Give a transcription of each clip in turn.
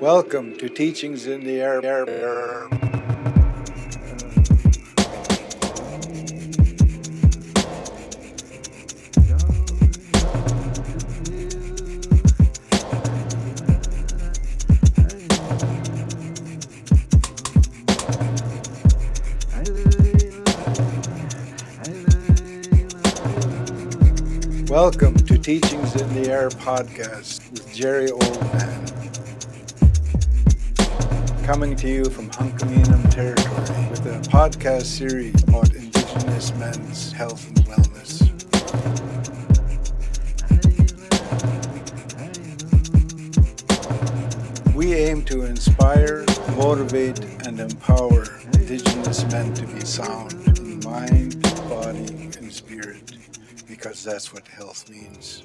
Welcome to Teachings in the Air. air, air. Welcome to Teachings in the Air podcast with Gerry Oleman. Coming to you from Hunkaminam territory with a podcast series about Indigenous men's health and wellness. We aim to inspire, motivate, and empower Indigenous men to be sound in mind, body, and spirit because that's what health means.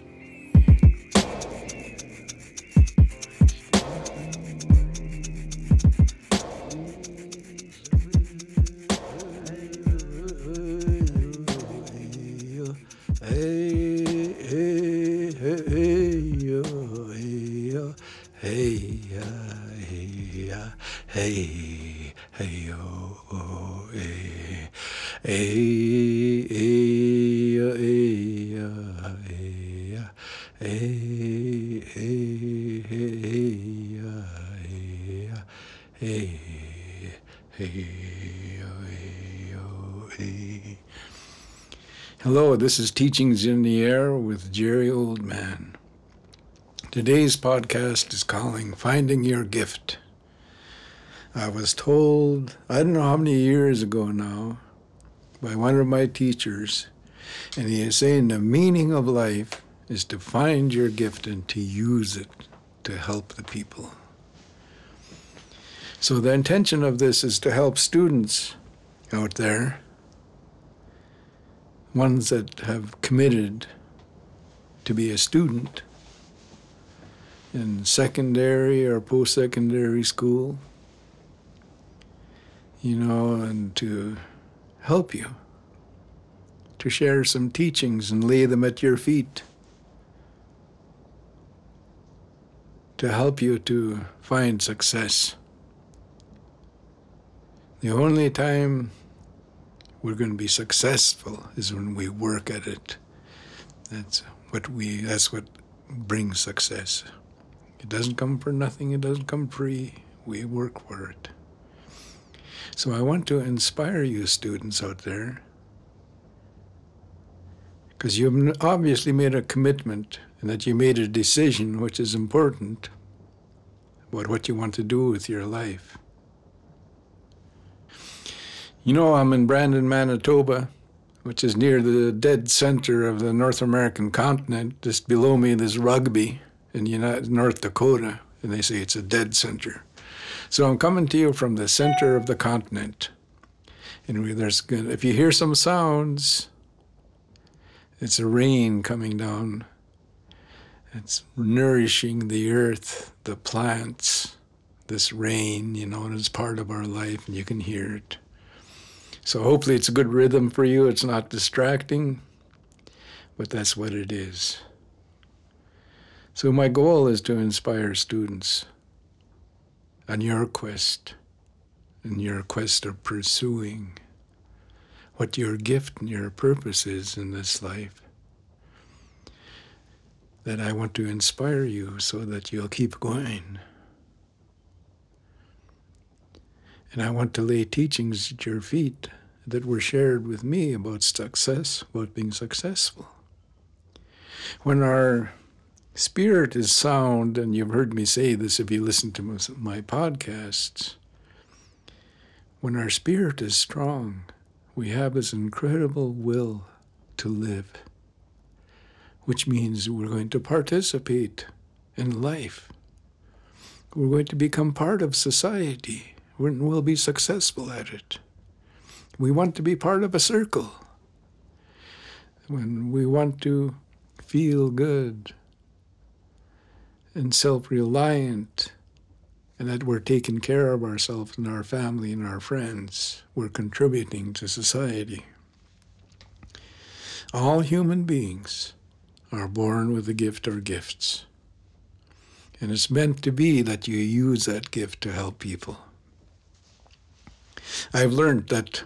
This is Teachings in the Air with Gerry Oleman. Today's podcast is calling Finding Your Gift. I was told, I don't know how many years ago now, by one of my teachers, and he is saying the meaning of life is to find your gift and to use it to help the people. So the intention of this is to help students out there, ones that have committed to be a student in secondary or post secondary school you know, and to help you, to share some teachings and lay them at your feet, to help you to find success. The only time we're going to be successful is when we work at it. That's what we that's what brings success. It doesn't come for nothing, it doesn't come free. We work for it. So I want to inspire you, students out there, because you've obviously made a commitment and that you made a decision, which is important, about what you want to do with your life. You know, I'm in Brandon, Manitoba, which is near the dead center of the North American continent. Just below me, there's Rugby in United, North Dakota, and they say it's a dead center. So I'm coming to you from the center of the continent. And there's if you hear some sounds, it's a rain coming down. It's nourishing the earth, the plants. This rain, you know, it is part of our life, and you can hear it. So hopefully it's a good rhythm for you. It's not distracting, but that's what it is. So my goal is to inspire students on your quest, in your quest of pursuing what your gift and your purpose is in this life. That I want to inspire you so that you'll keep going. And I want to lay teachings at your feet that were shared with me about success, about being successful. When our Spirit is sound, and you've heard me say this if you listen to my podcasts. When our spirit is strong, we have this incredible will to live, which means we're going to participate in life. We're going to become part of society. We'll be successful at it. We want to be part of a circle. When we want to feel good, and self reliant, and that we're taking care of ourselves and our family and our friends. We're contributing to society. All human beings are born with a gift or gifts. And it's meant to be that you use that gift to help people. I've learned that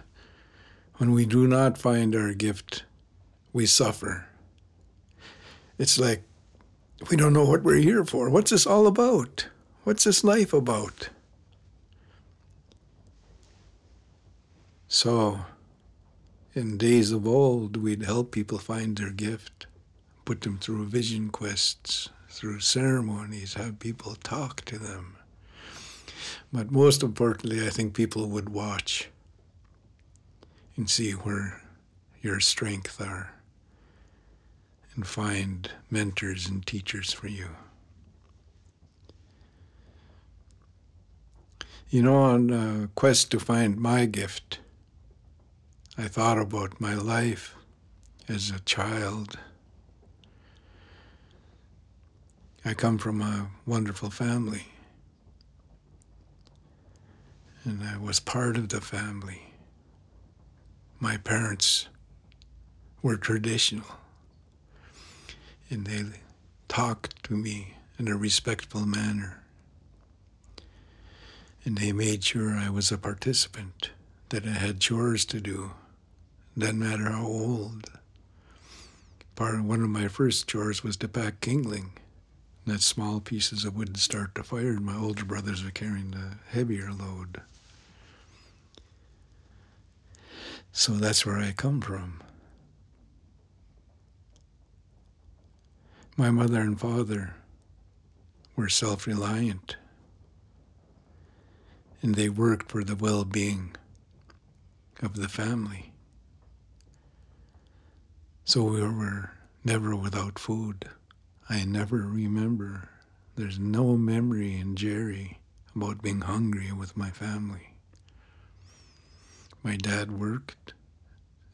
when we do not find our gift, we suffer. It's like we don't know what we're here for. What's this all about? What's this life about? So, in days of old, we'd help people find their gift, put them through vision quests, through ceremonies, have people talk to them. But most importantly, I think people would watch and see where your strengths are and find mentors and teachers for you. You know, on a quest to find my gift, I thought about my life as a child. I come from a wonderful family, and I was part of the family. My parents were traditional and they talked to me in a respectful manner. And they made sure I was a participant, that I had chores to do. Doesn't matter how old. Part of one of my first chores was to pack kindling. That small pieces of wood start the fire, and my older brothers are carrying the heavier load. So that's where I come from. My mother and father were self reliant, and they worked for the well being of the family. So we were never without food. I never remember, there's no memory in Jerry about being hungry with my family. My dad worked.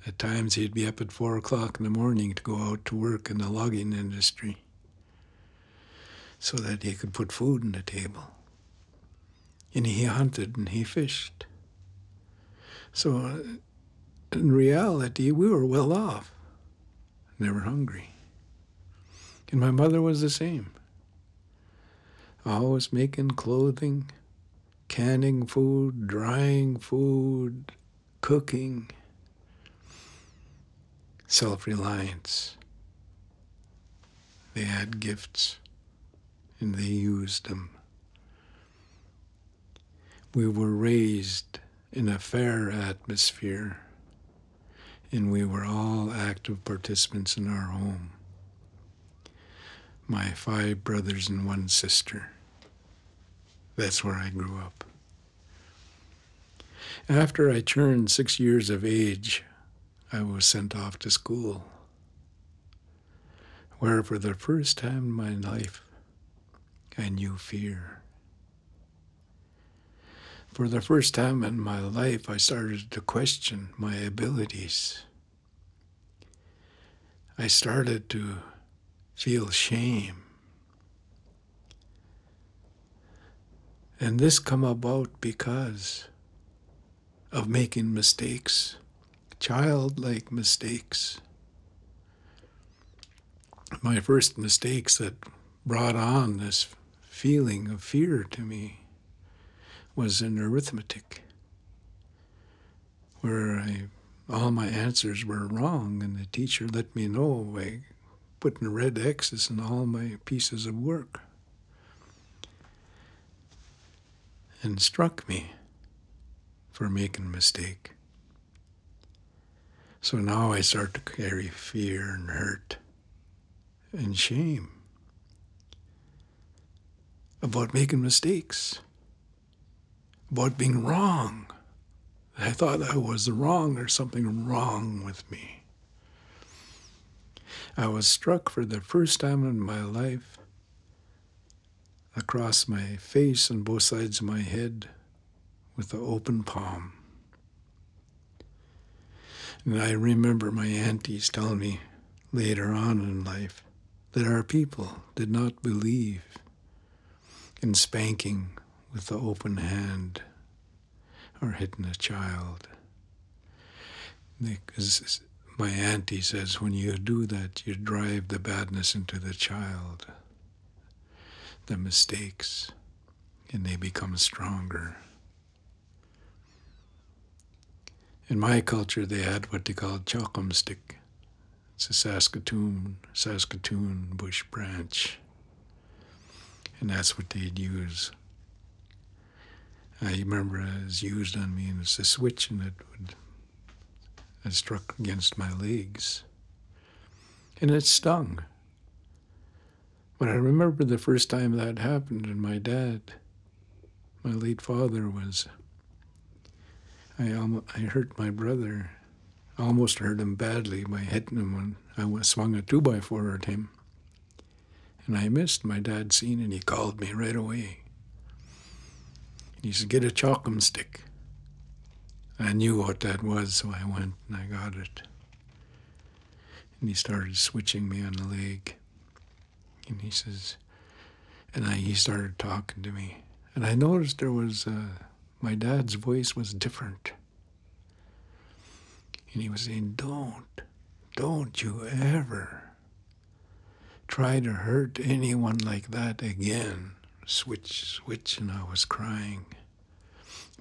At times he'd be up at four o'clock in the morning to go out to work in the logging industry so that he could put food on the table. And he hunted and he fished. So in reality, we were well off, never hungry. And my mother was the same. Always making clothing, canning food, drying food, cooking, self reliance. They had gifts and they used them. We were raised in a fair atmosphere, and we were all active participants in our home. My five brothers and one sister. That's where I grew up. After I turned six years of age, I was sent off to school, where for the first time in my life, I knew fear. For the first time in my life, I started to question my abilities. I started to feel shame. And this come about because of making mistakes, childlike mistakes. My first mistakes that brought on this feeling of fear to me was in arithmetic, where I, all my answers were wrong, and the teacher let me know by putting red X's in all my pieces of work. And struck me for making a mistake. So now I start to carry fear and hurt and shame about making mistakes, about being wrong. I thought I was wrong, there's something wrong with me. I was struck for the first time in my life across my face and both sides of my head with the open palm. And I remember my aunties telling me later on in life that our people did not believe in spanking with the open hand or hitting a child. Because my auntie says when you do that, you drive the badness into the child. the mistakes and they become stronger. In my culture, they had what they called chalkum stick. It's a Saskatoon, Saskatoon bush branch. And that's what they'd use. I remember it was used on me, and it's a switch, and it would it struck against my legs. And it stung. But I remember the first time that happened, and my dad, my late father, was. I almost, I hurt my brother. I almost hurt him badly by hitting him when I swung a two by four at him. And I missed. My dad seen and he called me right away. He said, "Get a chalkum stick." I knew what that was, so I went and I got it. And he started switching me on the leg. And he says, and I, he started talking to me. And I noticed there was, uh, my dad's voice was different. And he was saying, Don't, don't you ever try to hurt anyone like that again. Switch, switch, and I was crying.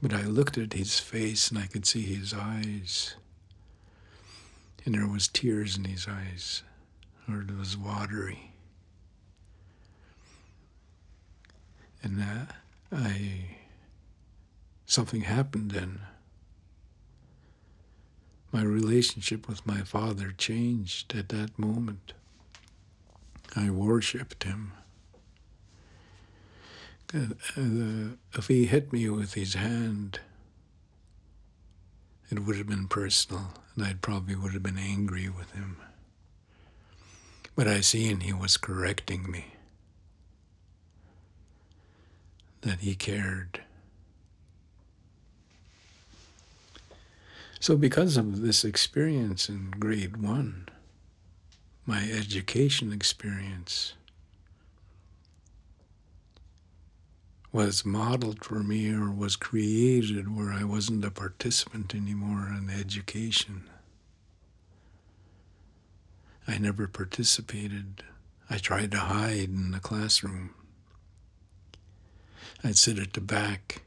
But I looked at his face and I could see his eyes. And there was tears in his eyes, or it was watery. And I, something happened then. My relationship with my father changed at that moment. I worshipped him. Uh, if he hit me with his hand, it would have been personal, and I probably would have been angry with him. But I seen he was correcting me, that he cared. So, because of this experience in grade one, my education experience, was modeled for me or was created where I wasn't a participant anymore in education. I never participated. I tried to hide in the classroom. I'd sit at the back.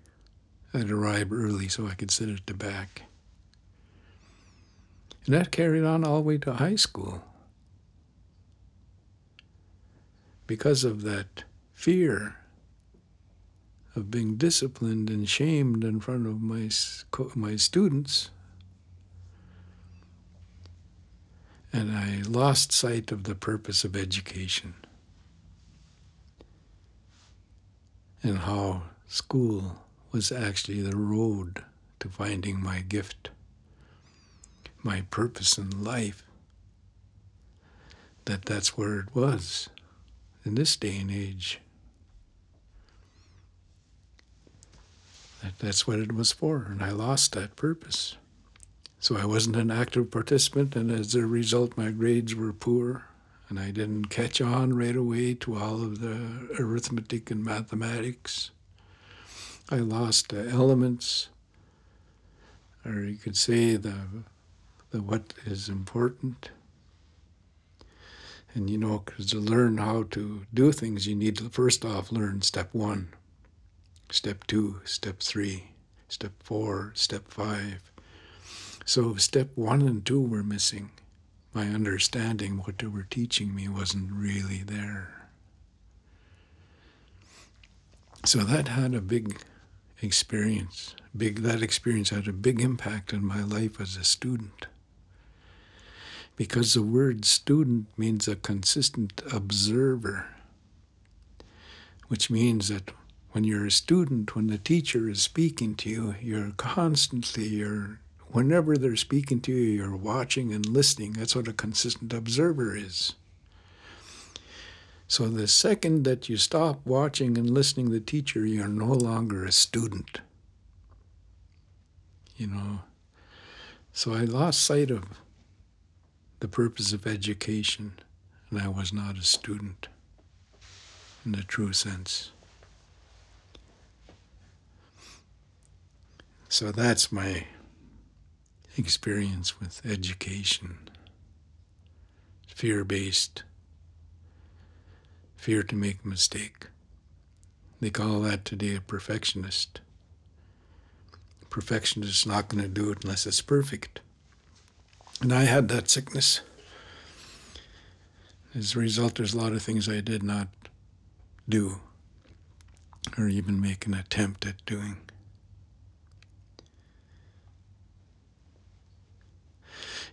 I'd arrive early so I could sit at the back. And that carried on all the way to high school. Because of that fear of being disciplined and shamed in front of my, my students. And I lost sight of the purpose of education and how school was actually the road to finding my gift, my purpose in life. That that's where it was in this day and age. That, that's what it was for, and I lost that purpose. So I wasn't an active participant, and as a result, my grades were poor, and I didn't catch on right away to all of the arithmetic and mathematics. I lost the elements, or you could say the, the what is important. And you know, because to learn how to do things, you need to first off learn step one step two, step three, step four, step five. So step one and two were missing. My understanding, what they were teaching me, wasn't really there. So that had a big experience. Big that experience had a big impact on my life as a student. Because the word student means a consistent observer, which means that when you're a student, when the teacher is speaking to you, you're constantly, you're, whenever they're speaking to you, you're watching and listening. That's what a consistent observer is. So the second that you stop watching and listening to the teacher, you're no longer a student. You know, so I lost sight of the purpose of education, and I was not a student in the true sense. So that's my experience with education fear based, fear to make a mistake, They call that today a perfectionist. Perfectionist is not going to do it unless it's perfect. And I had that sickness. As a result, there's a lot of things I did not do or even make an attempt at doing.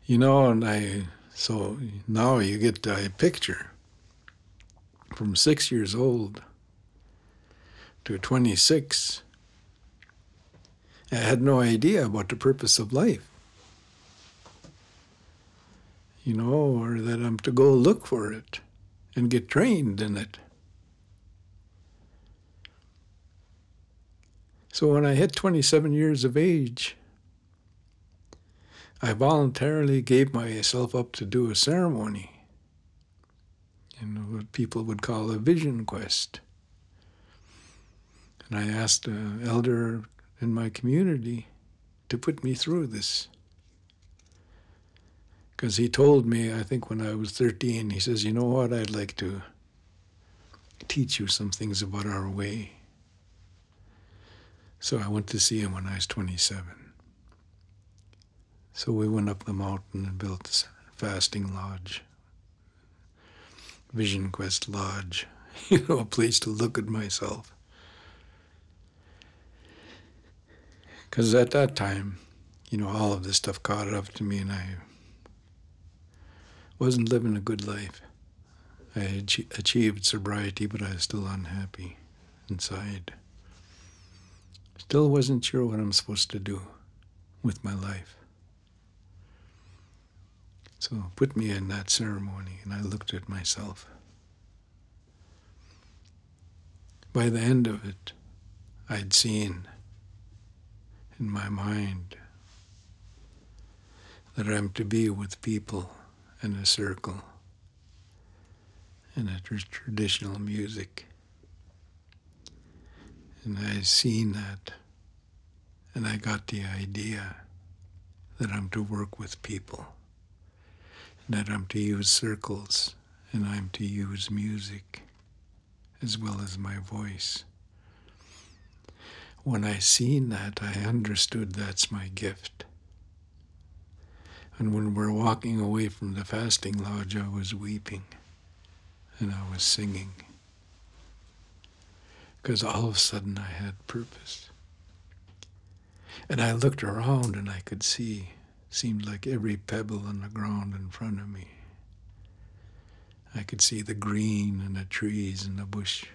You know, and I, so now you get a picture from six years old to 26. I had no idea about the purpose of life, you know, or that I'm to go look for it and get trained in it. So when I hit 27 years of age, I voluntarily gave myself up to do a ceremony, know, what people would call a vision quest. And I asked an elder in my community to put me through this. Because he told me, I think when I was 13, he says, You know what? I'd like to teach you some things about our way. So I went to see him when I was 27. So we went up the mountain and built this fasting lodge, Vision Quest Lodge, you know, a place to look at myself. Because at that time, you know, all of this stuff caught up to me and I wasn't living a good life. I had achieved sobriety, but I was still unhappy inside. Still wasn't sure what I'm supposed to do with my life. So put me in that ceremony, and I looked at myself. By the end of it, I'd seen in my mind that I'm to be with people in a circle in a traditional music. And I seen that, and I got the idea that I'm to work with people, that I'm to use circles, and I'm to use music as well as my voice. When I seen that, I understood that's my gift. And when we're walking away from the fasting lodge, I was weeping and I was singing because all of a sudden I had purpose. And I looked around and I could see, seemed like every pebble on the ground in front of me. I could see the green and the trees and the bush,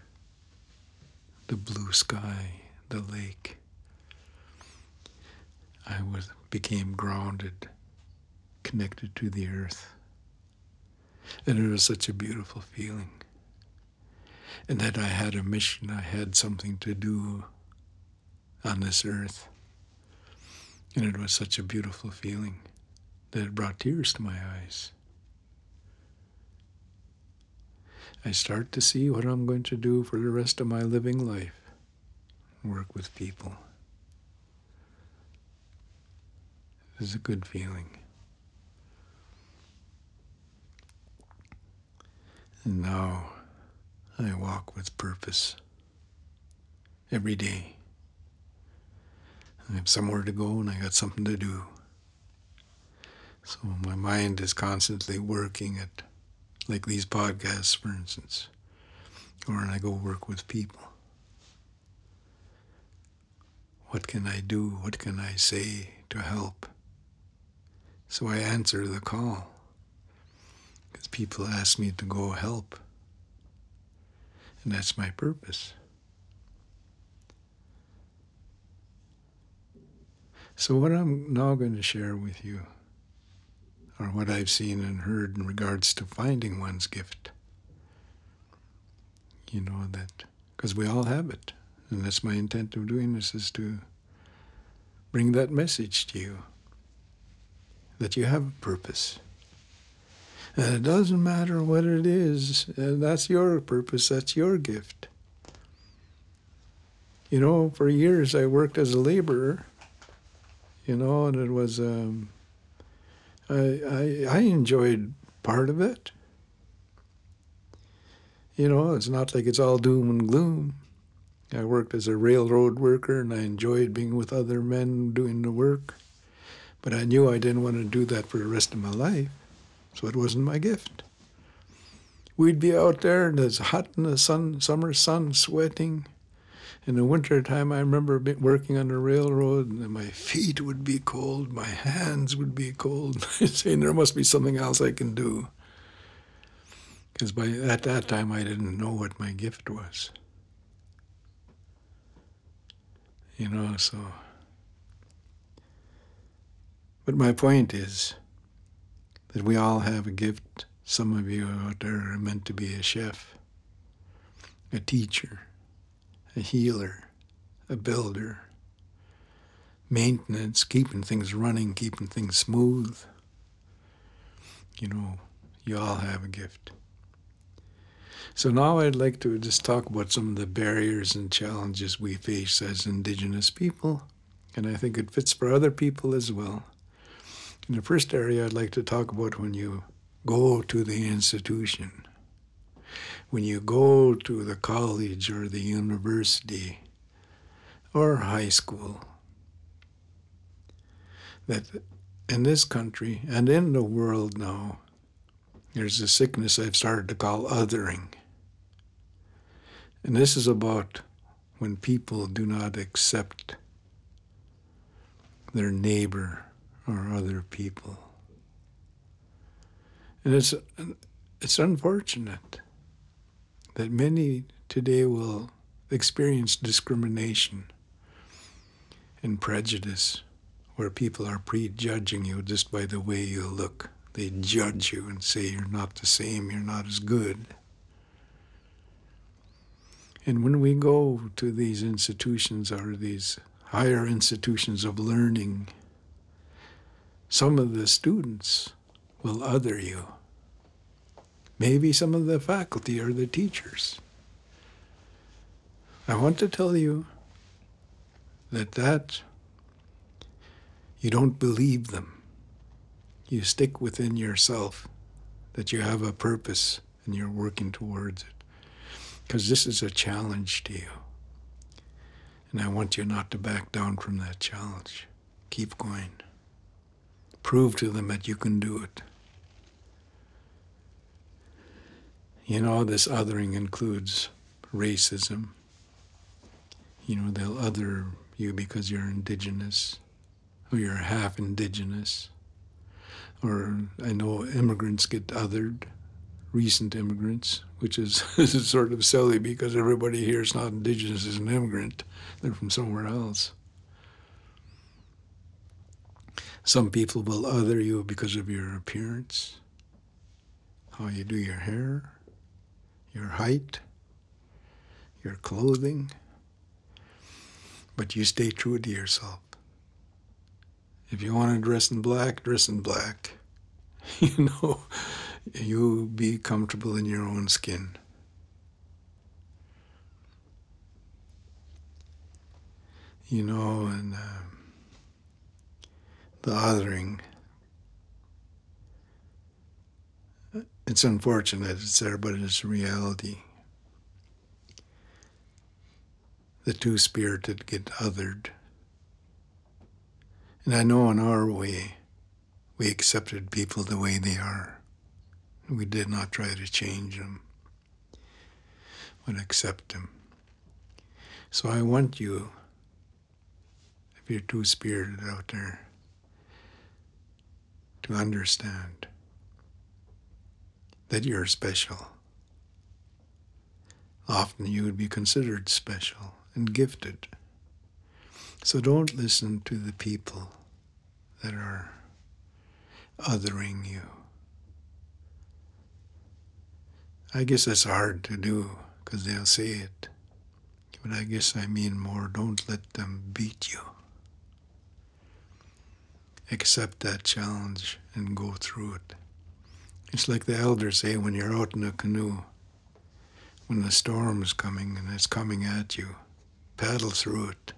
the blue sky, the lake. I was became grounded, connected to the earth. And it was such a beautiful feeling and that I had a mission, I had something to do on this earth. And it was such a beautiful feeling that it brought tears to my eyes. I start to see what I'm going to do for the rest of my living life work with people. It's a good feeling. And now, I walk with purpose every day. I have somewhere to go and I got something to do. So my mind is constantly working at, like these podcasts, for instance, or when I go work with people. What can I do? What can I say to help? So I answer the call because people ask me to go help. And that's my purpose. So, what I'm now going to share with you are what I've seen and heard in regards to finding one's gift. You know, that, because we all have it. And that's my intent of doing this is to bring that message to you that you have a purpose and it doesn't matter what it is, and that's your purpose, that's your gift. You know, for years I worked as a laborer, you know, and it was, um, I, I, I enjoyed part of it. You know, it's not like it's all doom and gloom. I worked as a railroad worker and I enjoyed being with other men doing the work. But I knew I didn't want to do that for the rest of my life, so it wasn't my gift. We'd be out there and it's hot in the sun, summer sun, sweating. In the winter time, I remember working on the railroad, and my feet would be cold, my hands would be cold, I saying there must be something else I can do. Because by at that time, I didn't know what my gift was. You know, so. But my point is that we all have a gift. Some of you out there are meant to be a chef, a teacher, a healer, a builder, maintenance, keeping things running, keeping things smooth. You know, you all have a gift. So now I'd like to just talk about some of the barriers and challenges we face as Indigenous people, and I think it fits for other people as well. In the first area, I'd like to talk about when you go to the institution, when you go to the college or the university or high school. That in this country and in the world now, there's a sickness I've started to call othering. And this is about when people do not accept their neighbor or other people. And it's, it's unfortunate that many today will experience discrimination and prejudice where people are prejudging you just by the way you look. They judge you and say you're not the same, you're not as good. And when we go to these institutions or these higher institutions of learning, some of the students will other you. Maybe some of the faculty or the teachers. I want to tell you that that you don't believe them. You stick within yourself that you have a purpose and you're working towards it. Because this is a challenge to you. And I want you not to back down from that challenge. Keep going. Prove to them that you can do it. You know, this othering includes racism. You know, they'll other you because you're indigenous or you're half indigenous. Or I know immigrants get othered, recent immigrants, which is, is sort of silly because everybody here is not indigenous as an immigrant. They're from somewhere else. Some people will other you because of your appearance, how you do your hair, your height, your clothing, but you stay true to yourself. If you want to dress in black, dress in black. You know, you be comfortable in your own skin. You know, and. Uh, the othering. It's unfortunate it's there, but it's reality. The two spirited get othered. And I know in our way, we accepted people the way they are. We did not try to change them, but accept them. So I want you, if you're two spirited out there, to understand that you're special. Often you would be considered special and gifted. So don't listen to the people that are othering you. I guess that's hard to do because they'll say it. But I guess I mean more don't let them beat you accept that challenge and go through it. It's like the elders say when you're out in a canoe, when the storm is coming and it's coming at you, paddle through it.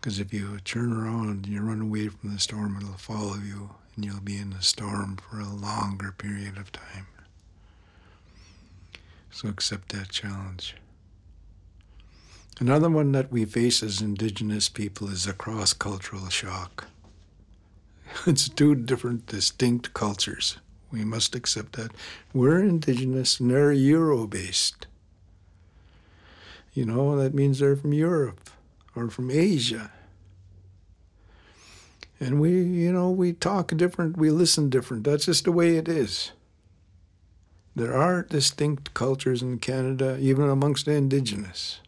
Because if you turn around and you run away from the storm, it'll follow you and you'll be in the storm for a longer period of time. So accept that challenge. Another one that we face as Indigenous people is a cross cultural shock. It's two different, distinct cultures. We must accept that. We're Indigenous and they're Euro based. You know, that means they're from Europe or from Asia. And we, you know, we talk different, we listen different. That's just the way it is. There are distinct cultures in Canada, even amongst the Indigenous.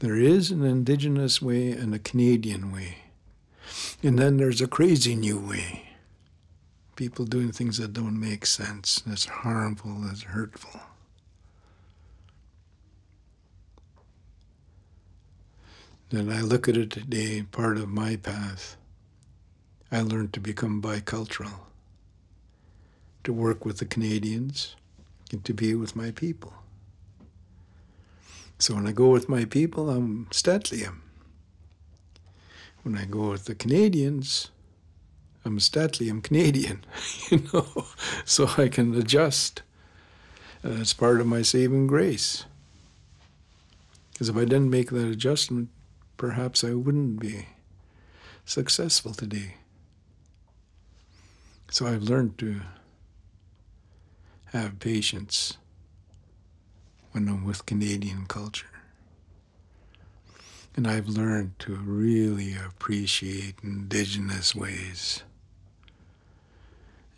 There is an Indigenous way and a Canadian way. And then there's a crazy new way. People doing things that don't make sense, that's harmful, that's hurtful. Then I look at it today, part of my path. I learned to become bicultural, to work with the Canadians, and to be with my people. So when I go with my people, I'm St'át'imc. When I go with the Canadians, I'm stately, I'm Canadian, you know, so I can adjust. And it's part of my saving grace. Because if I didn't make that adjustment, perhaps I wouldn't be successful today. So I've learned to have patience when I'm with Canadian culture. And I've learned to really appreciate Indigenous ways,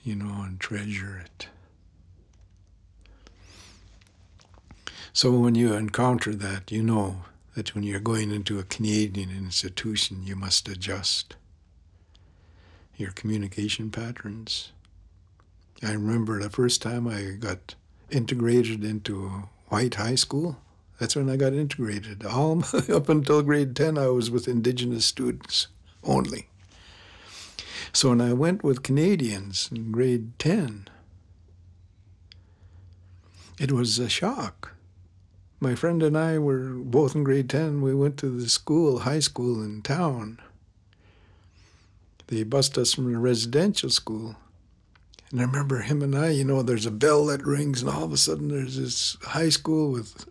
you know, and treasure it. So when you encounter that, you know that when you're going into a Canadian institution, you must adjust your communication patterns. I remember the first time I got integrated into white high school. That's when I got integrated. All up until grade 10, I was with Indigenous students only. So when I went with Canadians in grade 10, it was a shock. My friend and I were both in grade 10. We went to the school, high school in town. They bused us from a residential school. And I remember him and I, you know, there's a bell that rings, and all of a sudden there's this high school with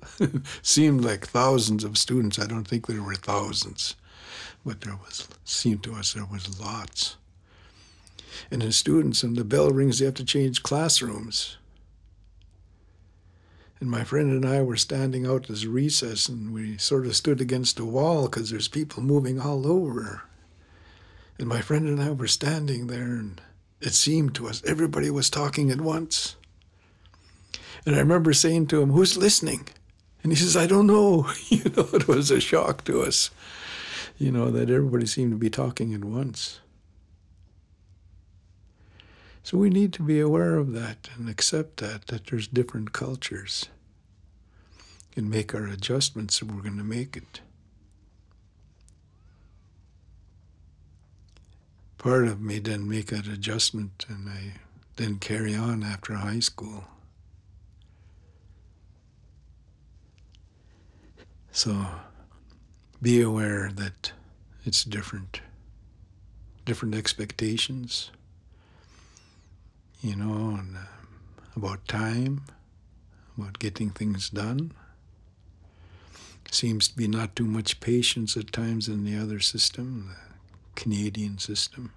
seemed like thousands of students. I don't think there were thousands, but there was seemed to us there was lots. And the students, and the bell rings, they have to change classrooms. And my friend and I were standing out this recess, and we sort of stood against a wall because there's people moving all over. And my friend and I were standing there, and it seemed to us everybody was talking at once. And I remember saying to him, Who's listening? And he says, I don't know. You know, it was a shock to us, you know, that everybody seemed to be talking at once. So we need to be aware of that and accept that, that there's different cultures and make our adjustments if we're going to make it. part of me didn't make that adjustment and I didn't carry on after high school. So be aware that it's different, different expectations, you know, and, uh, about time, about getting things done. Seems to be not too much patience at times in the other system. The Canadian system.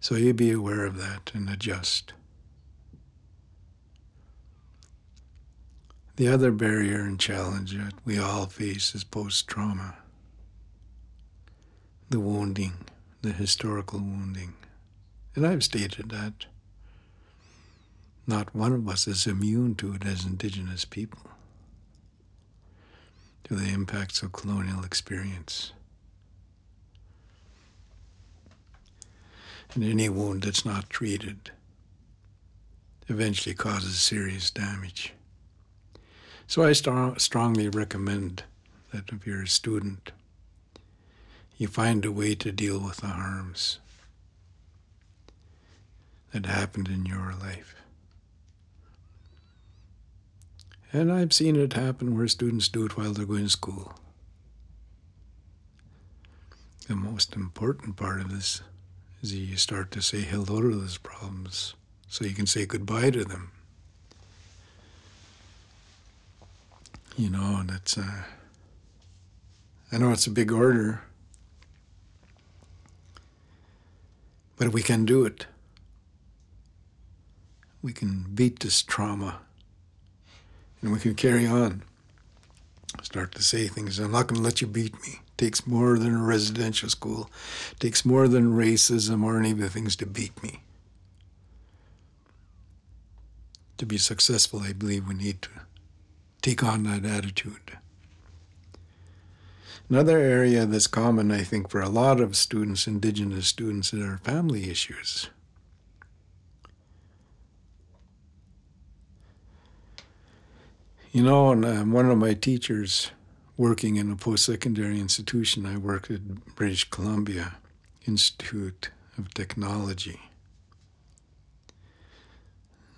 So you be aware of that and adjust. The other barrier and challenge that we all face is post trauma. The wounding, the historical wounding. And I've stated that. Not one of us is immune to it as Indigenous people to the impacts of colonial experience. And any wound that's not treated eventually causes serious damage. So I st- strongly recommend that if you're a student, you find a way to deal with the harms that happened in your life. And I've seen it happen where students do it while they're going to school. The most important part of this is you start to say hello to those problems so you can say goodbye to them. You know, and it's, uh, I know it's a big order, but we can do it. We can beat this trauma and we can carry on. Start to say things. I'm not going to let you beat me. It takes more than a residential school. It takes more than racism or any of the things to beat me. To be successful, I believe we need to take on that attitude. Another area that's common, I think, for a lot of students, Indigenous students, are family issues. You know, and um, one of my teachers working in a post secondary institution, I worked at British Columbia Institute of Technology.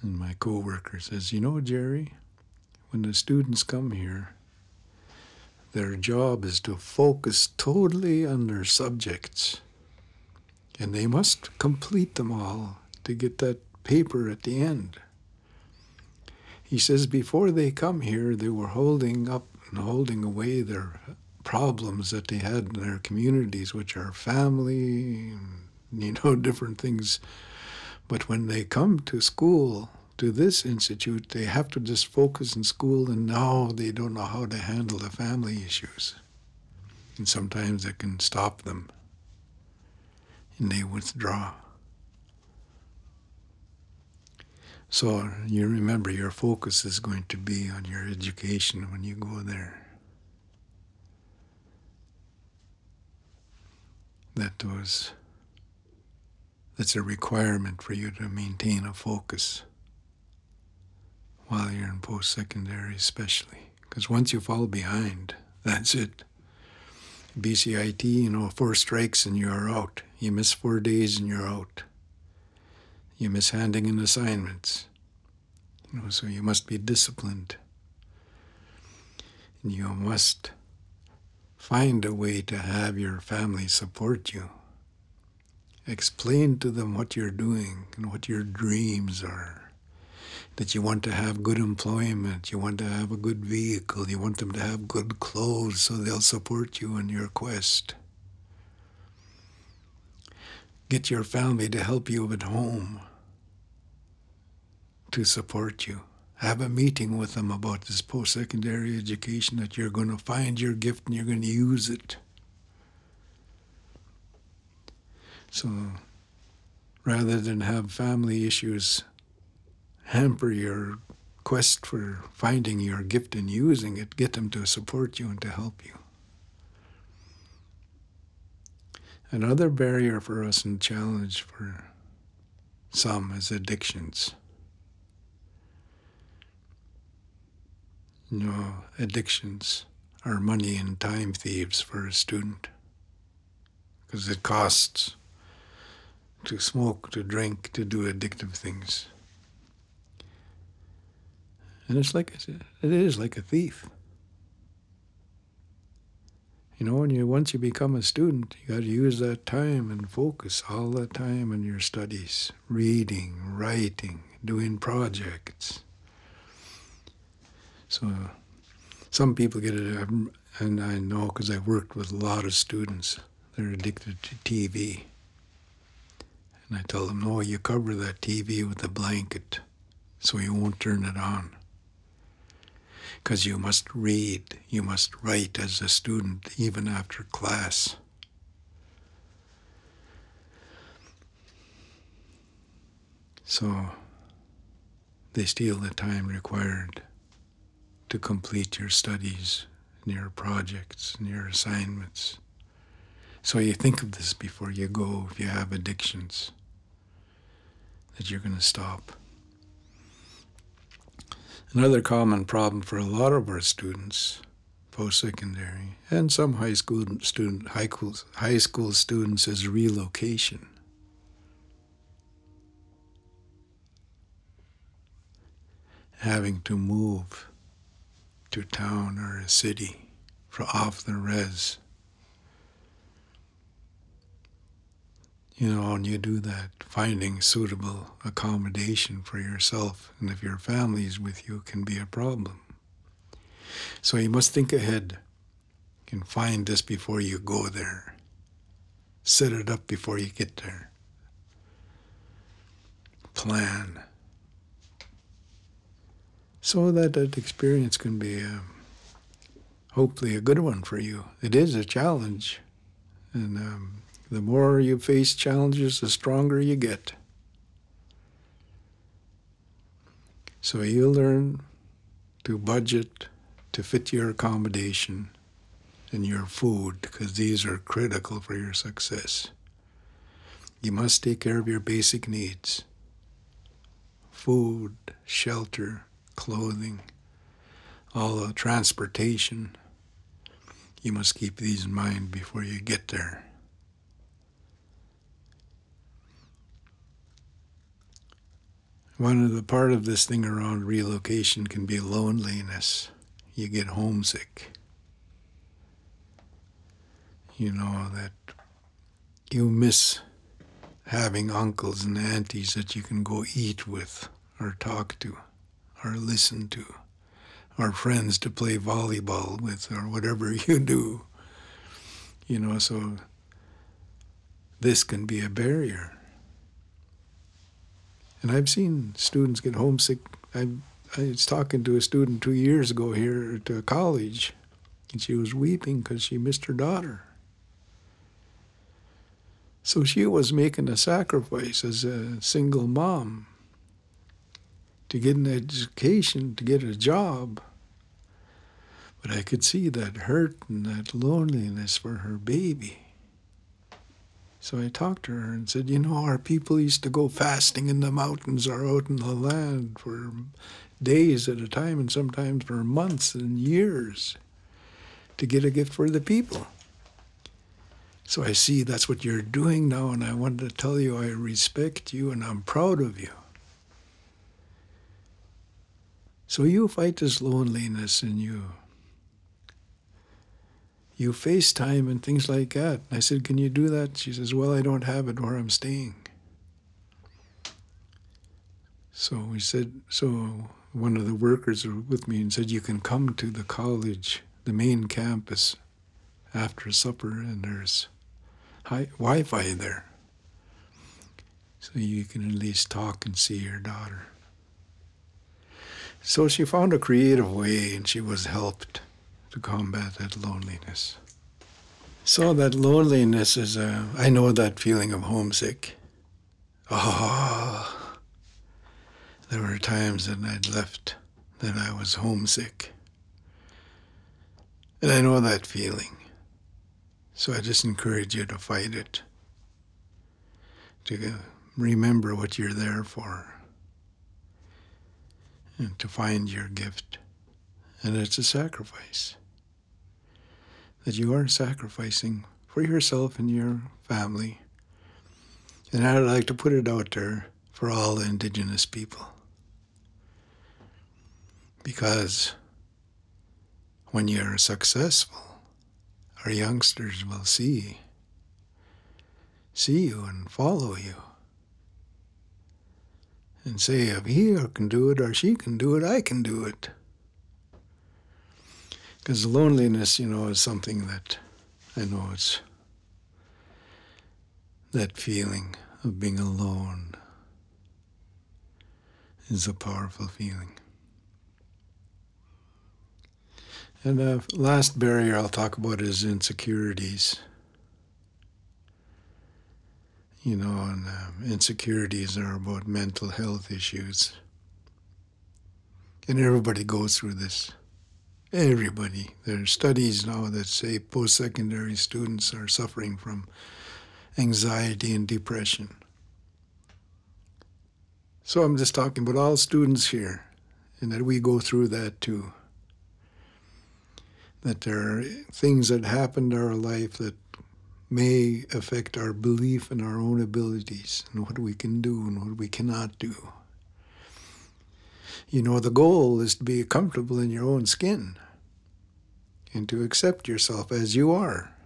And my coworker says, You know, Gerry, when the students come here, their job is to focus totally on their subjects. And they must complete them all to get that paper at the end. He says before they come here, they were holding up and holding away their problems that they had in their communities, which are family, you know, different things. But when they come to school, to this institute, they have to just focus in school, and now they don't know how to handle the family issues. And sometimes it can stop them, and they withdraw. So you remember your focus is going to be on your education when you go there. That was that's a requirement for you to maintain a focus while you're in post secondary especially. Because once you fall behind, that's it. BCIT, you know, four strikes and you're out. You miss four days and you're out you miss handing in assignments. You know, so you must be disciplined. And you must find a way to have your family support you. Explain to them what you're doing and what your dreams are. That you want to have good employment, you want to have a good vehicle, you want them to have good clothes so they'll support you in your quest. Get your family to help you at home to support you. Have a meeting with them about this post secondary education that you're going to find your gift and you're going to use it. So rather than have family issues hamper your quest for finding your gift and using it, get them to support you and to help you. Another barrier for us and challenge for some is addictions. No, addictions are money and time thieves for a student because it costs to smoke, to drink, to do addictive things. And it's like it is like a thief. You know, when you once you become a student, you got to use that time and focus all the time on your studies, reading, writing, doing projects so some people get it, and I know because I've worked with a lot of students, they're addicted to TV. And I tell them, no, you cover that TV with a blanket so you won't turn it on. Because you must read, you must write as a student, even after class. So they steal the time required to complete your studies your projects your assignments. So you think of this before you go if you have addictions, that you're going to stop. Another common problem for a lot of our students, post-secondary, and some high school student, high school, high school students is relocation. Having to move to town or a city for off the res. You know, and you do that, finding suitable accommodation for yourself and if your family is with you can be a problem. So you must think ahead and find this before you go there. Set it up before you get there. Plan. So that that experience can be um, hopefully a good one for you. It is a challenge. And um, the more you face challenges, the stronger you get. So you learn to budget to fit your accommodation and your food because these are critical for your success. You must take care of your basic needs food, shelter, clothing, all the transportation. You must keep these in mind before you get there. One of the part of this thing around relocation can be loneliness. You get homesick. You know that you miss having uncles and aunties that you can go eat with or talk to or listen to or friends to play volleyball with or whatever you do. You know, so this can be a barrier. And I've seen students get homesick. I, I was talking to a student two years ago here at a college, and she was weeping because she missed her daughter. So she was making a sacrifice as a single mom to get an education, to get a job. But I could see that hurt and that loneliness for her baby. So I talked to her and said, You know, our people used to go fasting in the mountains or out in the land for days at a time and sometimes for months and years to get a gift for the people. So I see that's what you're doing now, and I wanted to tell you I respect you and I'm proud of you. So you fight this loneliness in you you FaceTime and things like that. I said, Can you do that? She says, Well, I don't have it where I'm staying. So we said, So one of the workers with me and said, You can come to the college, the main campus, after supper, and there's Wi Fi there. So you can at least talk and see your daughter. So she found a creative way and she was helped to combat that loneliness. So that loneliness is a, I know that feeling of homesick. Oh, there were times that I'd left that I was homesick. And I know that feeling. So I just encourage you to fight it, to remember what you're there for, and to find your gift. And it's a sacrifice that you are sacrificing for yourself and your family. And I'd like to put it out there for all the indigenous people. Because when you're successful, our youngsters will see see you and follow you. And say, if he can do it or she can do it, I can do it. Because loneliness, you know, is something that I know it's that feeling of being alone is a powerful feeling. And the last barrier I'll talk about is insecurities. You know, and uh, insecurities are about mental health issues. And everybody goes through this. Everybody. There are studies now that say post secondary students are suffering from anxiety and depression. So I'm just talking about all students here, and that we go through that too. That there are things that happen to our life that may affect our belief in our own abilities and what we can do and what we cannot do. You know, the goal is to be comfortable in your own skin and to accept yourself as you are.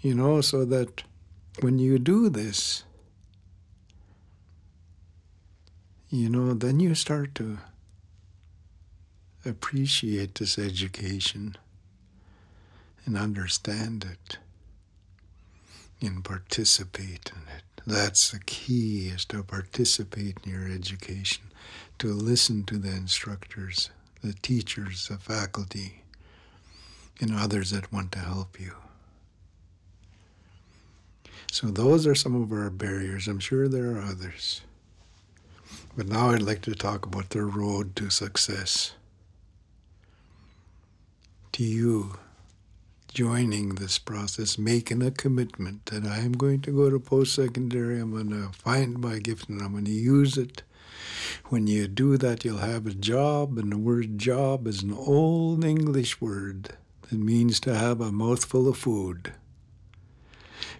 You know, so that when you do this, you know, then you start to appreciate this education and understand it and participate in it. That's the key is to participate in your education, to listen to the instructors, the teachers, the faculty, and others that want to help you. So those are some of our barriers. I'm sure there are others. But now I'd like to talk about the road to success. To you joining this process, making a commitment that I am going to go to post secondary, I'm going to find my gift and I'm going to use it. When you do that, you'll have a job, and the word job is an old English word that means to have a mouthful of food.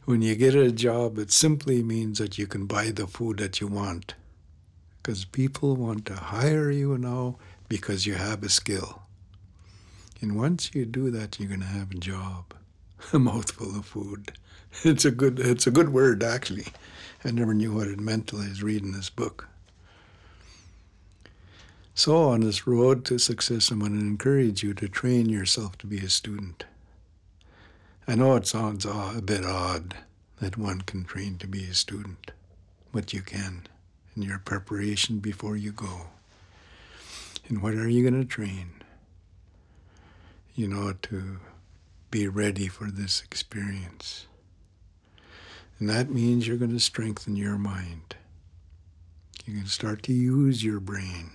When you get a job, it simply means that you can buy the food that you want. Because people want to hire you now because you have a skill. And once you do that, you're going to have a job, a mouthful of food. It's a good, it's a good word, actually. I never knew what it meant till I was reading this book. So, on this road to success, I'm going to encourage you to train yourself to be a student. I know it sounds a bit odd that one can train to be a student, but you can in your preparation before you go. And what are you going to train? You know, to be ready for this experience. And that means you're going to strengthen your mind. You can start to use your brain.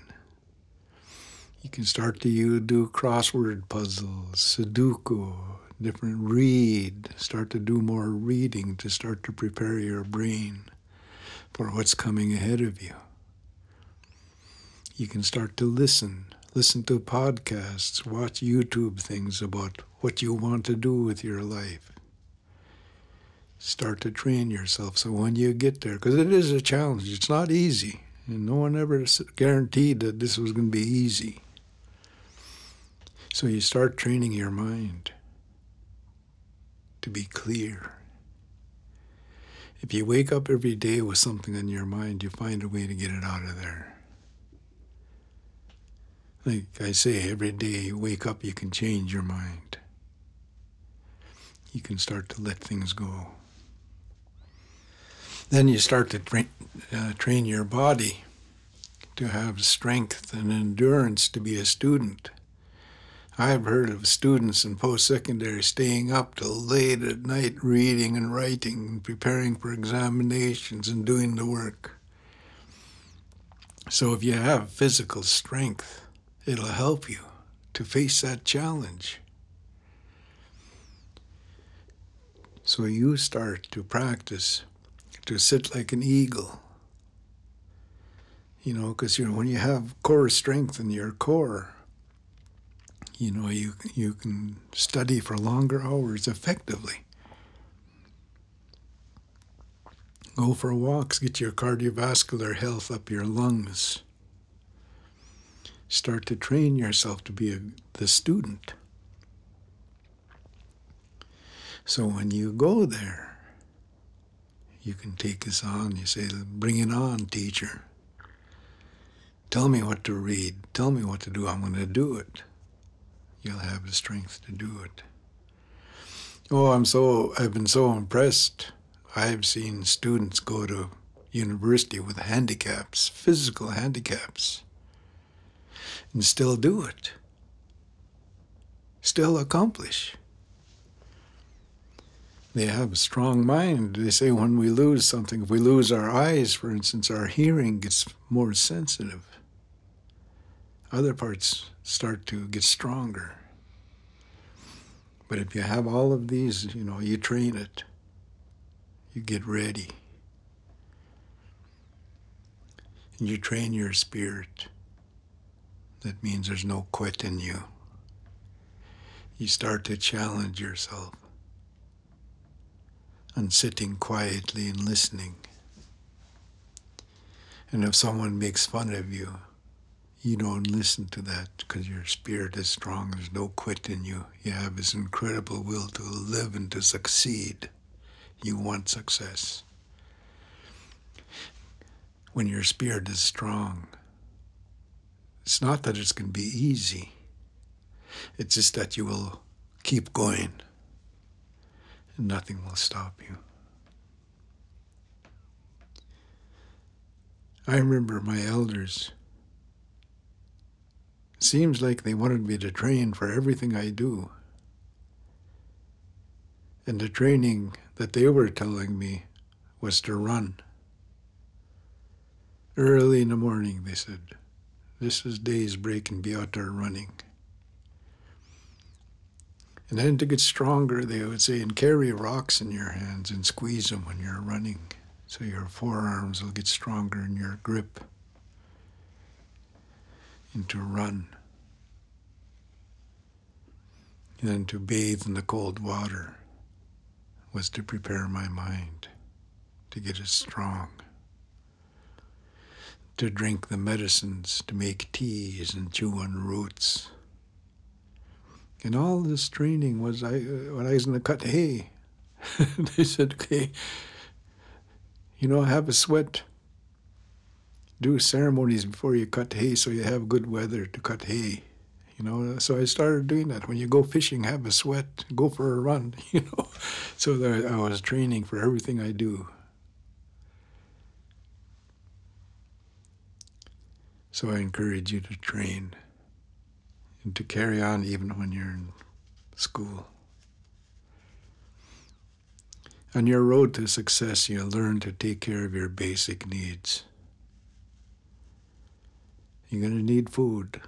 You can start to you do crossword puzzles, Sudoku, different read, start to do more reading to start to prepare your brain for what's coming ahead of you. You can start to listen, listen to podcasts, watch YouTube things about what you want to do with your life. Start to train yourself so when you get there, because it is a challenge, it's not easy. And no one ever guaranteed that this was going to be easy. So you start training your mind to be clear. If you wake up every day with something on your mind, you find a way to get it out of there. Like I say, every day you wake up, you can change your mind. You can start to let things go. Then you start to train, uh, train your body to have strength and endurance to be a student. I've heard of students in post secondary staying up till late at night reading and writing and preparing for examinations and doing the work. So if you have physical strength, it'll help you to face that challenge. So you start to practice to sit like an eagle. You know, because you know, when you have core strength in your core, you know, you, you can study for longer hours effectively. Go for walks, get your cardiovascular health up your lungs. Start to train yourself to be a, the student. So when you go there, you can take this on. You say, Bring it on, teacher. Tell me what to read. Tell me what to do. I'm going to do it you'll have the strength to do it. Oh, I'm so, I've been so impressed. I've seen students go to university with handicaps, physical handicaps, and still do it, still accomplish. They have a strong mind. They say when we lose something, if we lose our eyes, for instance, our hearing gets more sensitive. Other parts start to get stronger. But if you have all of these, you know, you train it, you get ready, and you train your spirit. That means there's no quit in you. You start to challenge yourself and sitting quietly and listening. And if someone makes fun of you, you don't listen to that because your spirit is strong. There's no quit in you. You have this incredible will to live and to succeed. You want success. When your spirit is strong, it's not that it's going to be easy. It's just that you will keep going and nothing will stop you. I remember my elders. Seems like they wanted me to train for everything I do. And the training that they were telling me was to run. Early in the morning, they said, This is day's break and be out there running. And then to get stronger, they would say, and carry rocks in your hands and squeeze them when you're running so your forearms will get stronger in your grip and to run. And then to bathe in the cold water was to prepare my mind to get it strong. To drink the medicines, to make teas and chew on roots. And all this training was I when I was in the cut hay. they said, okay, you know, have a sweat. Do ceremonies before you cut hay so you have good weather to cut hay. You know, so I started doing that. When you go fishing, have a sweat, go for a run, you know. So I was training for everything I do. So I encourage you to train and to carry on even when you're in school. On your road to success, you learn to take care of your basic needs. You're going to need food,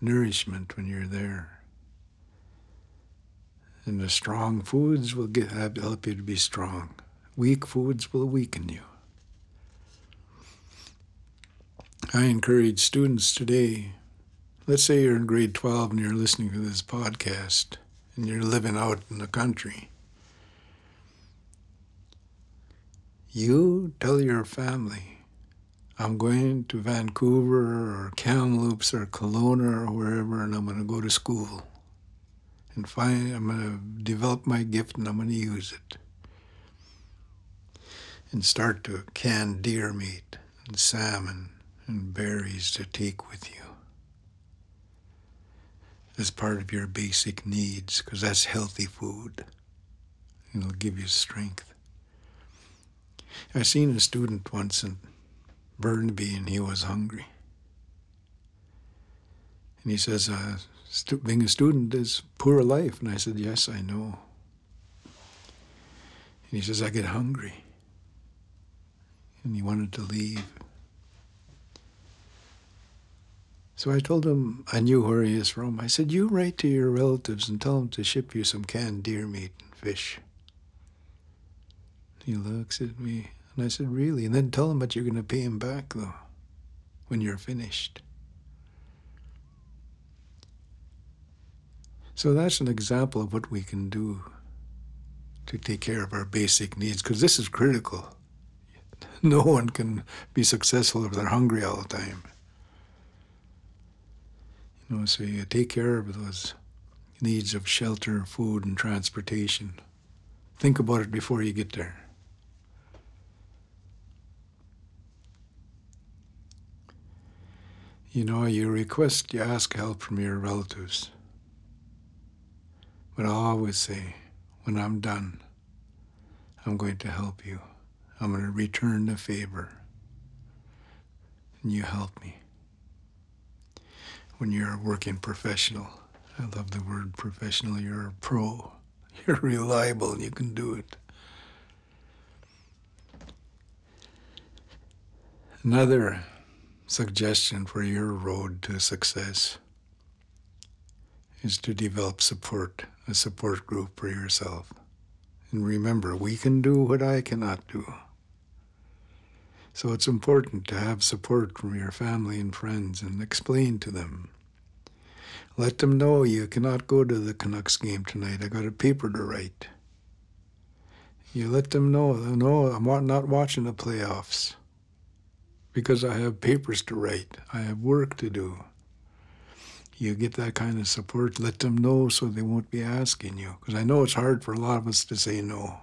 nourishment when you're there. And the strong foods will get, help you to be strong. Weak foods will weaken you. I encourage students today. Let's say you're in grade 12 and you're listening to this podcast and you're living out in the country You tell your family, I'm going to Vancouver or Kamloops or Kelowna or wherever, and I'm going to go to school and find, I'm going to develop my gift and I'm going to use it. And start to can deer meat and salmon and berries to take with you as part of your basic needs, because that's healthy food. It'll give you strength. I seen a student once in Burnaby and he was hungry. And he says, uh, being a student is poor life. And I said, yes, I know. And he says, I get hungry. And he wanted to leave. So I told him I knew where he is from. I said, You write to your relatives and tell them to ship you some canned deer meat and fish. He looks at me, and I said, Really? And then tell him that you're going to pay him back, though, when you're finished. So that's an example of what we can do to take care of our basic needs, because this is critical. No one can be successful if they're hungry all the time. You know, so you take care of those needs of shelter, food, and transportation. Think about it before you get there. You know, you request, you ask help from your relatives. But I always say, when I'm done, I'm going to help you. I'm going to return the favor. And you help me. When you're a working professional, I love the word professional, you're a pro. You're reliable and you can do it. Another suggestion for your road to success is to develop support, a support group for yourself. And remember, we can do what I cannot do. So it's important to have support from your family and friends and explain to them. Let them know you cannot go to the Canucks game tonight. I got a paper to write. You let them know, no, I'm not watching the playoffs because I have papers to write, I have work to do. You get that kind of support, let them know so they won't be asking you. Because I know it's hard for a lot of us to say no.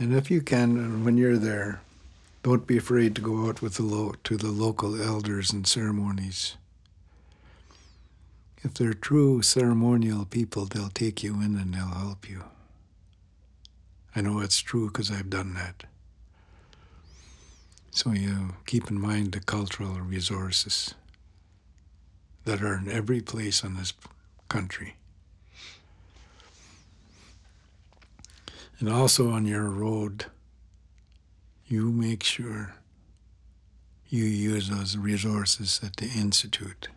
And if you can, when you're there, Don't be afraid to go out with the lo- to the local elders and ceremonies. If they're true ceremonial people, they'll take you in and they'll help you. I know it's true because I've done that. So you keep in mind the cultural resources that are in every place on this country. And also on your road, you make sure you use those resources at the Institute.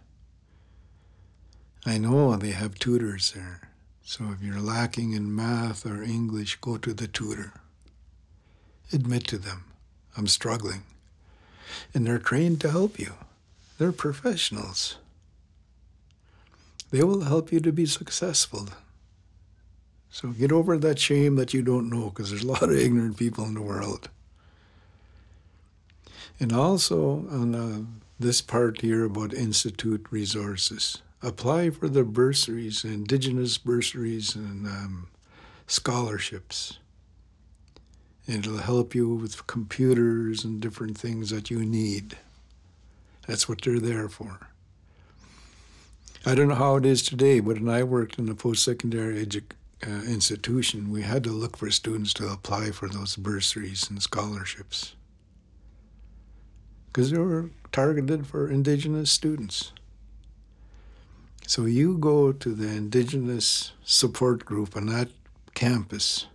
I know they have tutors there. So if you're lacking in math or English, go to the tutor. Admit to them, I'm struggling. And they're trained to help you. They're professionals. They will help you to be successful. So get over that shame that you don't know, because there's a lot of ignorant people in the world. And also on uh, this part here about institute resources, apply for the bursaries, indigenous bursaries, and um, scholarships. It'll help you with computers and different things that you need. That's what they're there for. I don't know how it is today, but when I worked in a post secondary edu- uh, institution, we had to look for students to apply for those bursaries and scholarships because they were targeted for Indigenous students. So you go to the Indigenous support group on that campus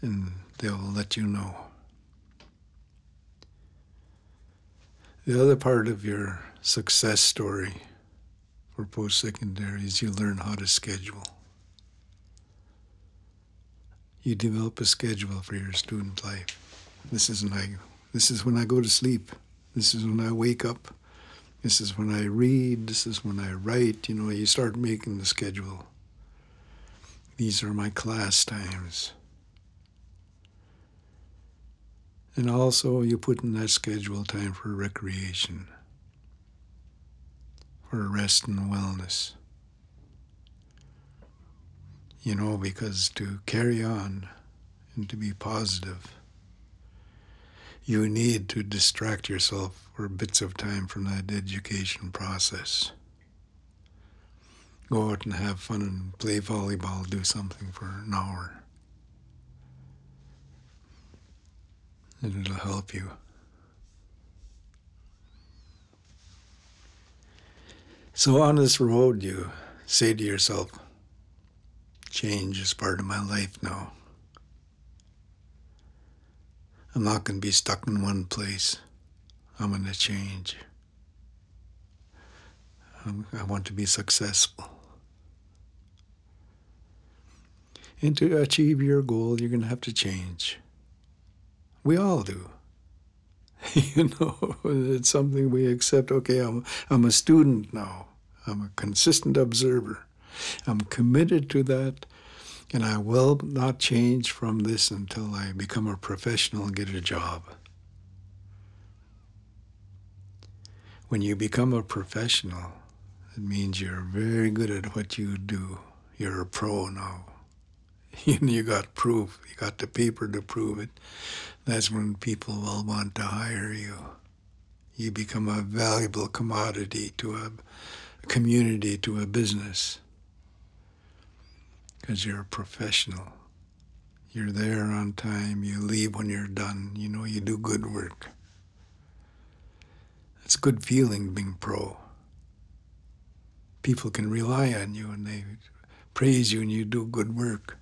and they'll let you know. The other part of your success story post secondary is you learn how to schedule. You develop a schedule for your student life. This is when I this is when I go to sleep. This is when I wake up. This is when I read. This is when I write. You know, you start making the schedule. These are my class times. And also, you put in that schedule time for recreation, for rest and wellness. You know, because to carry on and to be positive, you need to distract yourself for bits of time from that education process. Go out and have fun and play volleyball, do something for an hour. And it'll help you. So on this road, you say to yourself, change is part of my life now. I'm not going to be stuck in one place. I'm going to change. I want to be successful. And to achieve your goal, you're going to have to change. We all do. you know, it's something we accept. Okay, I'm, I'm a student now. I'm a consistent observer. I'm committed to that, and I will not change from this until I become a professional and get a job. When you become a professional, it means you're very good at what you do. You're a pro now. you got proof. You got the paper to prove it. That's when people will want to hire you. You become a valuable commodity to a community, to a business. Because you're a professional. You're there on time. You leave when you're done. You know you do good work. It's a good feeling being pro. People can rely on you and they praise you and you do good work.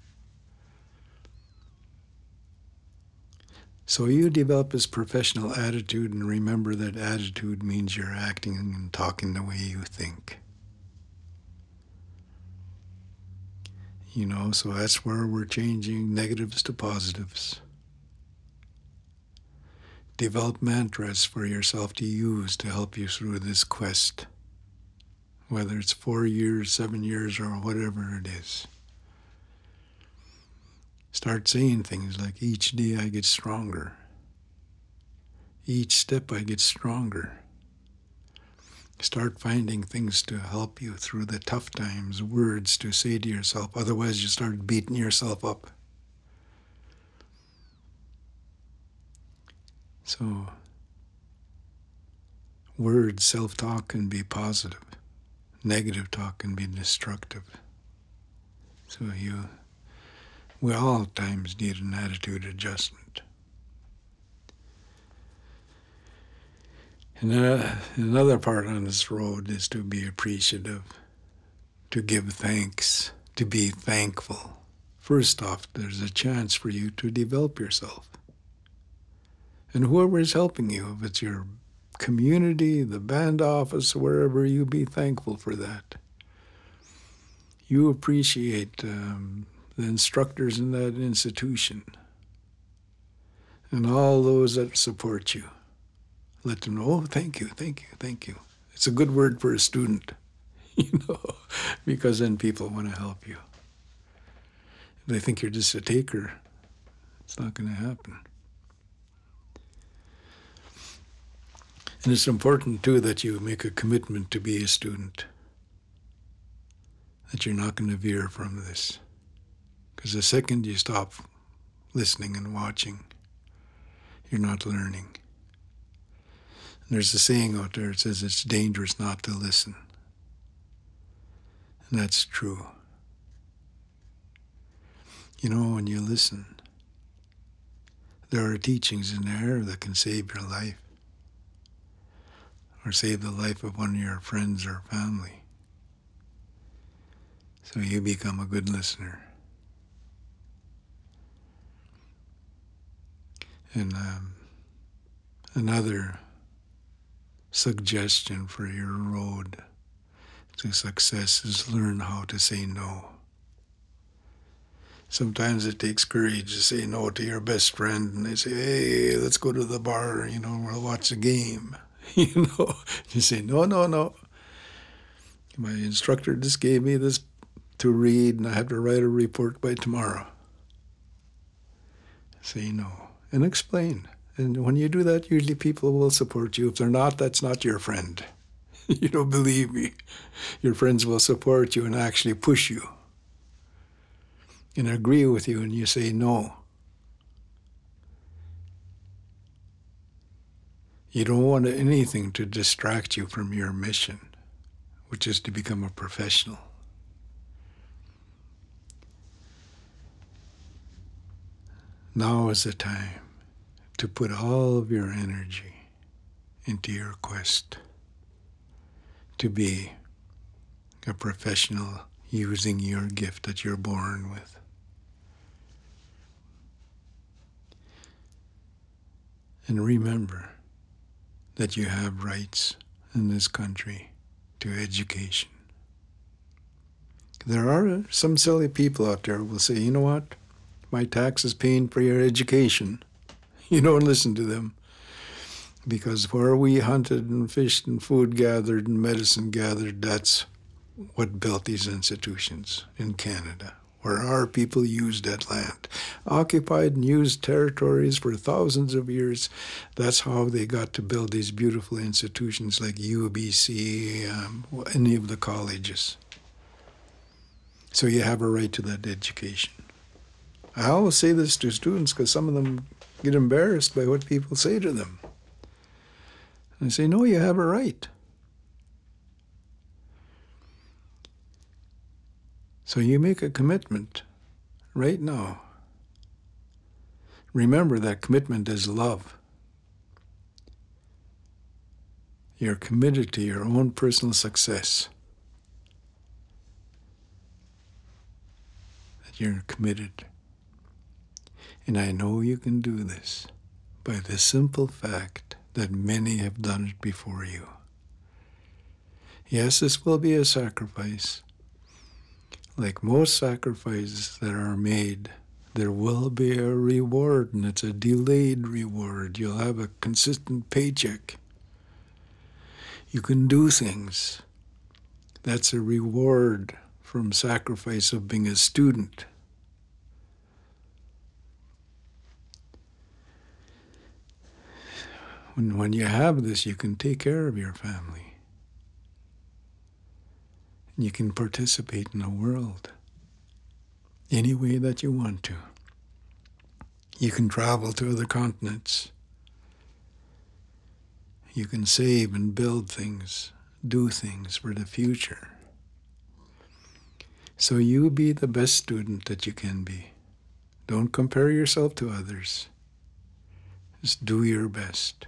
So you develop this professional attitude and remember that attitude means you're acting and talking the way you think. You know, so that's where we're changing negatives to positives. Develop mantras for yourself to use to help you through this quest, whether it's four years, seven years, or whatever it is. Start saying things like, each day I get stronger. Each step I get stronger. Start finding things to help you through the tough times, words to say to yourself. Otherwise, you start beating yourself up. So, words, self talk can be positive. negative talk can be destructive. So, you, we all at times need an attitude adjustment. And uh, another part on this road is to be appreciative, to give thanks, to be thankful. First off, there's a chance for you to develop yourself. And whoever is helping you, if it's your community, the band office, wherever, you be thankful for that. You appreciate um, the instructors in that institution and all those that support you let them know, oh, thank you, thank you, thank you. It's a good word for a student, you know, because then people want to help you. If they think you're just a taker, it's not going to happen. And it's important, too, that you make a commitment to be a student, that you're not going to veer from this. Because the second you stop listening and watching, you're not learning. There's a saying out there that says it's dangerous not to listen. And that's true. You know, when you listen, there are teachings in there that can save your life or save the life of one of your friends or family. So you become a good listener. And um, another suggestion for your road to success is learn how to say no. Sometimes it takes courage to say no to your best friend and they say, hey, let's go to the bar, you know, we'll watch a game. You know, you say, no, no, no. My instructor just gave me this to read and I have to write a report by tomorrow. Say no and explain. And when you do that, usually people will support you. If they're not, that's not your friend. you don't believe me. Your friends will support you and actually push you and agree with you, and you say no. You don't want anything to distract you from your mission, which is to become a professional. Now is the time to put all of your energy into your quest to be a professional using your gift that you're born with. And remember that you have rights in this country to education. There are some silly people out there who will say, you know what? My taxes paying for your education. You don't listen to them. Because where we hunted and fished and food gathered and medicine gathered, that's what built these institutions in Canada, where our people used that land. Occupied and used territories for thousands of years. That's how they got to build these beautiful institutions like UBC, um, any of the colleges. So you have a right to that education. I always say this to students because some of them get embarrassed by what people say to them. And I say, no, you have a right. So you make a commitment right now. Remember that commitment is love. You're committed to your own personal success. That you're committed. And I know you can do this by the simple fact that many have done it before you. Yes, this will be a sacrifice. Like most sacrifices that are made, there will be a reward, and it's a delayed reward. You'll have a consistent paycheck. You can do things. That's a reward from sacrifice of being a student. When, when you have this, you can take care of your family. And you can participate in the world any way that you want to. You can travel to other continents. You can save and build things, do things for the future. So you be the best student that you can be. Don't compare yourself to others. Just do your best.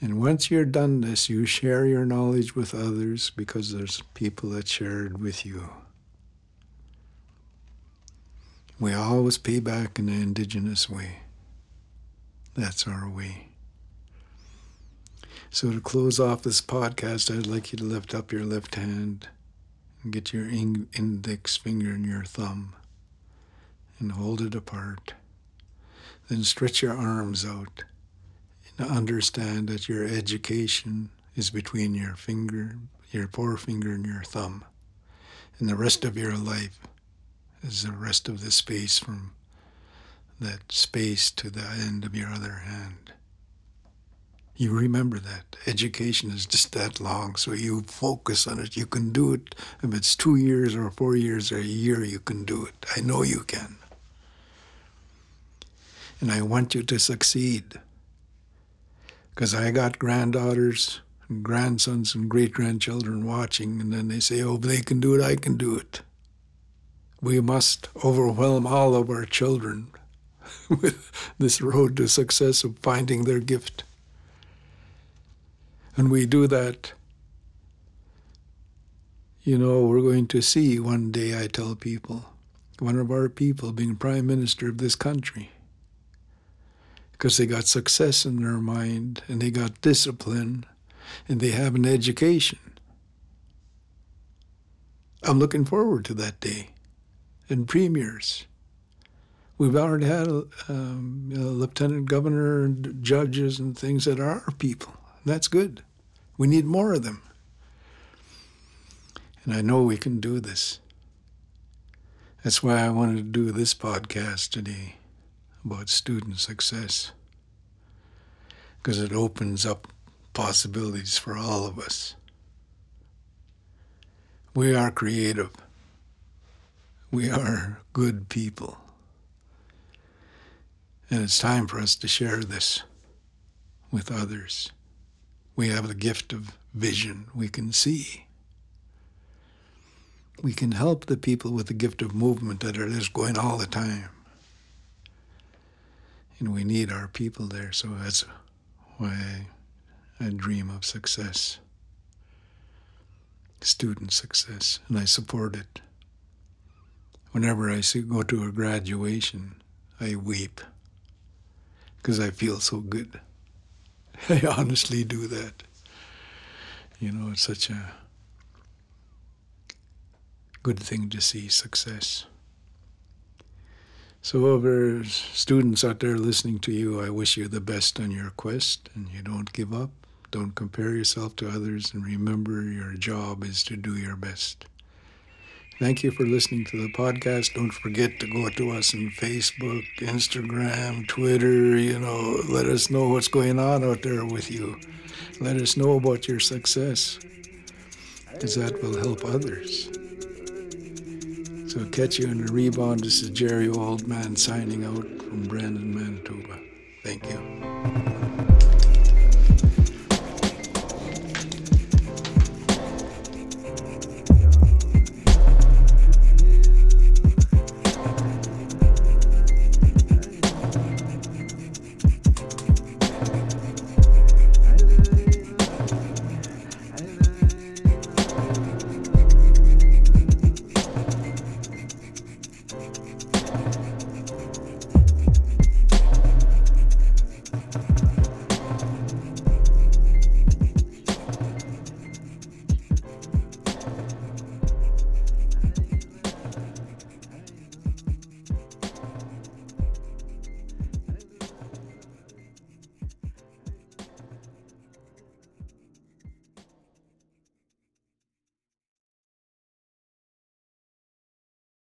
And once you're done this, you share your knowledge with others because there's people that share it with you. We always pay back in the indigenous way. That's our way. So, to close off this podcast, I'd like you to lift up your left hand and get your index finger and your thumb and hold it apart. Then stretch your arms out and understand that your education is between your finger, your forefinger, and your thumb. And the rest of your life is the rest of the space from that space to the end of your other hand. You remember that. Education is just that long, so you focus on it. You can do it. If it's two years or four years or a year, you can do it. I know you can. And I want you to succeed. Because I got granddaughters and grandsons and great grandchildren watching, and then they say, oh, they can do it, I can do it. We must overwhelm all of our children with this road to success of finding their gift. And we do that, you know, we're going to see one day, I tell people, one of our people being prime minister of this country. Because they got success in their mind and they got discipline and they have an education. I'm looking forward to that day and premiers. We've already had um, lieutenant governor and judges and things that are our people. That's good. We need more of them. And I know we can do this. That's why I wanted to do this podcast today about student success. Because it opens up possibilities for all of us. We are creative. We are good people. And it's time for us to share this with others. We have the gift of vision. We can see. We can help the people with the gift of movement that are just going all the time. And we need our people there. So that's why I, dream of success, student success, and I support it. Whenever I see, go to a graduation, I weep because I feel so good. I honestly do that. You know, it's such a good thing to see success. So, over students out there listening to you, I wish you the best on your quest and you don't give up. Don't compare yourself to others and remember your job is to do your best. Thank you for listening to the podcast. Don't forget to go to us on Facebook, Instagram, Twitter. You know, let us know what's going on out there with you. Let us know about your success, because that will help others. So, catch you in the rebound. This is Gerry Oleman signing out from Brandon, Manitoba. Thank you.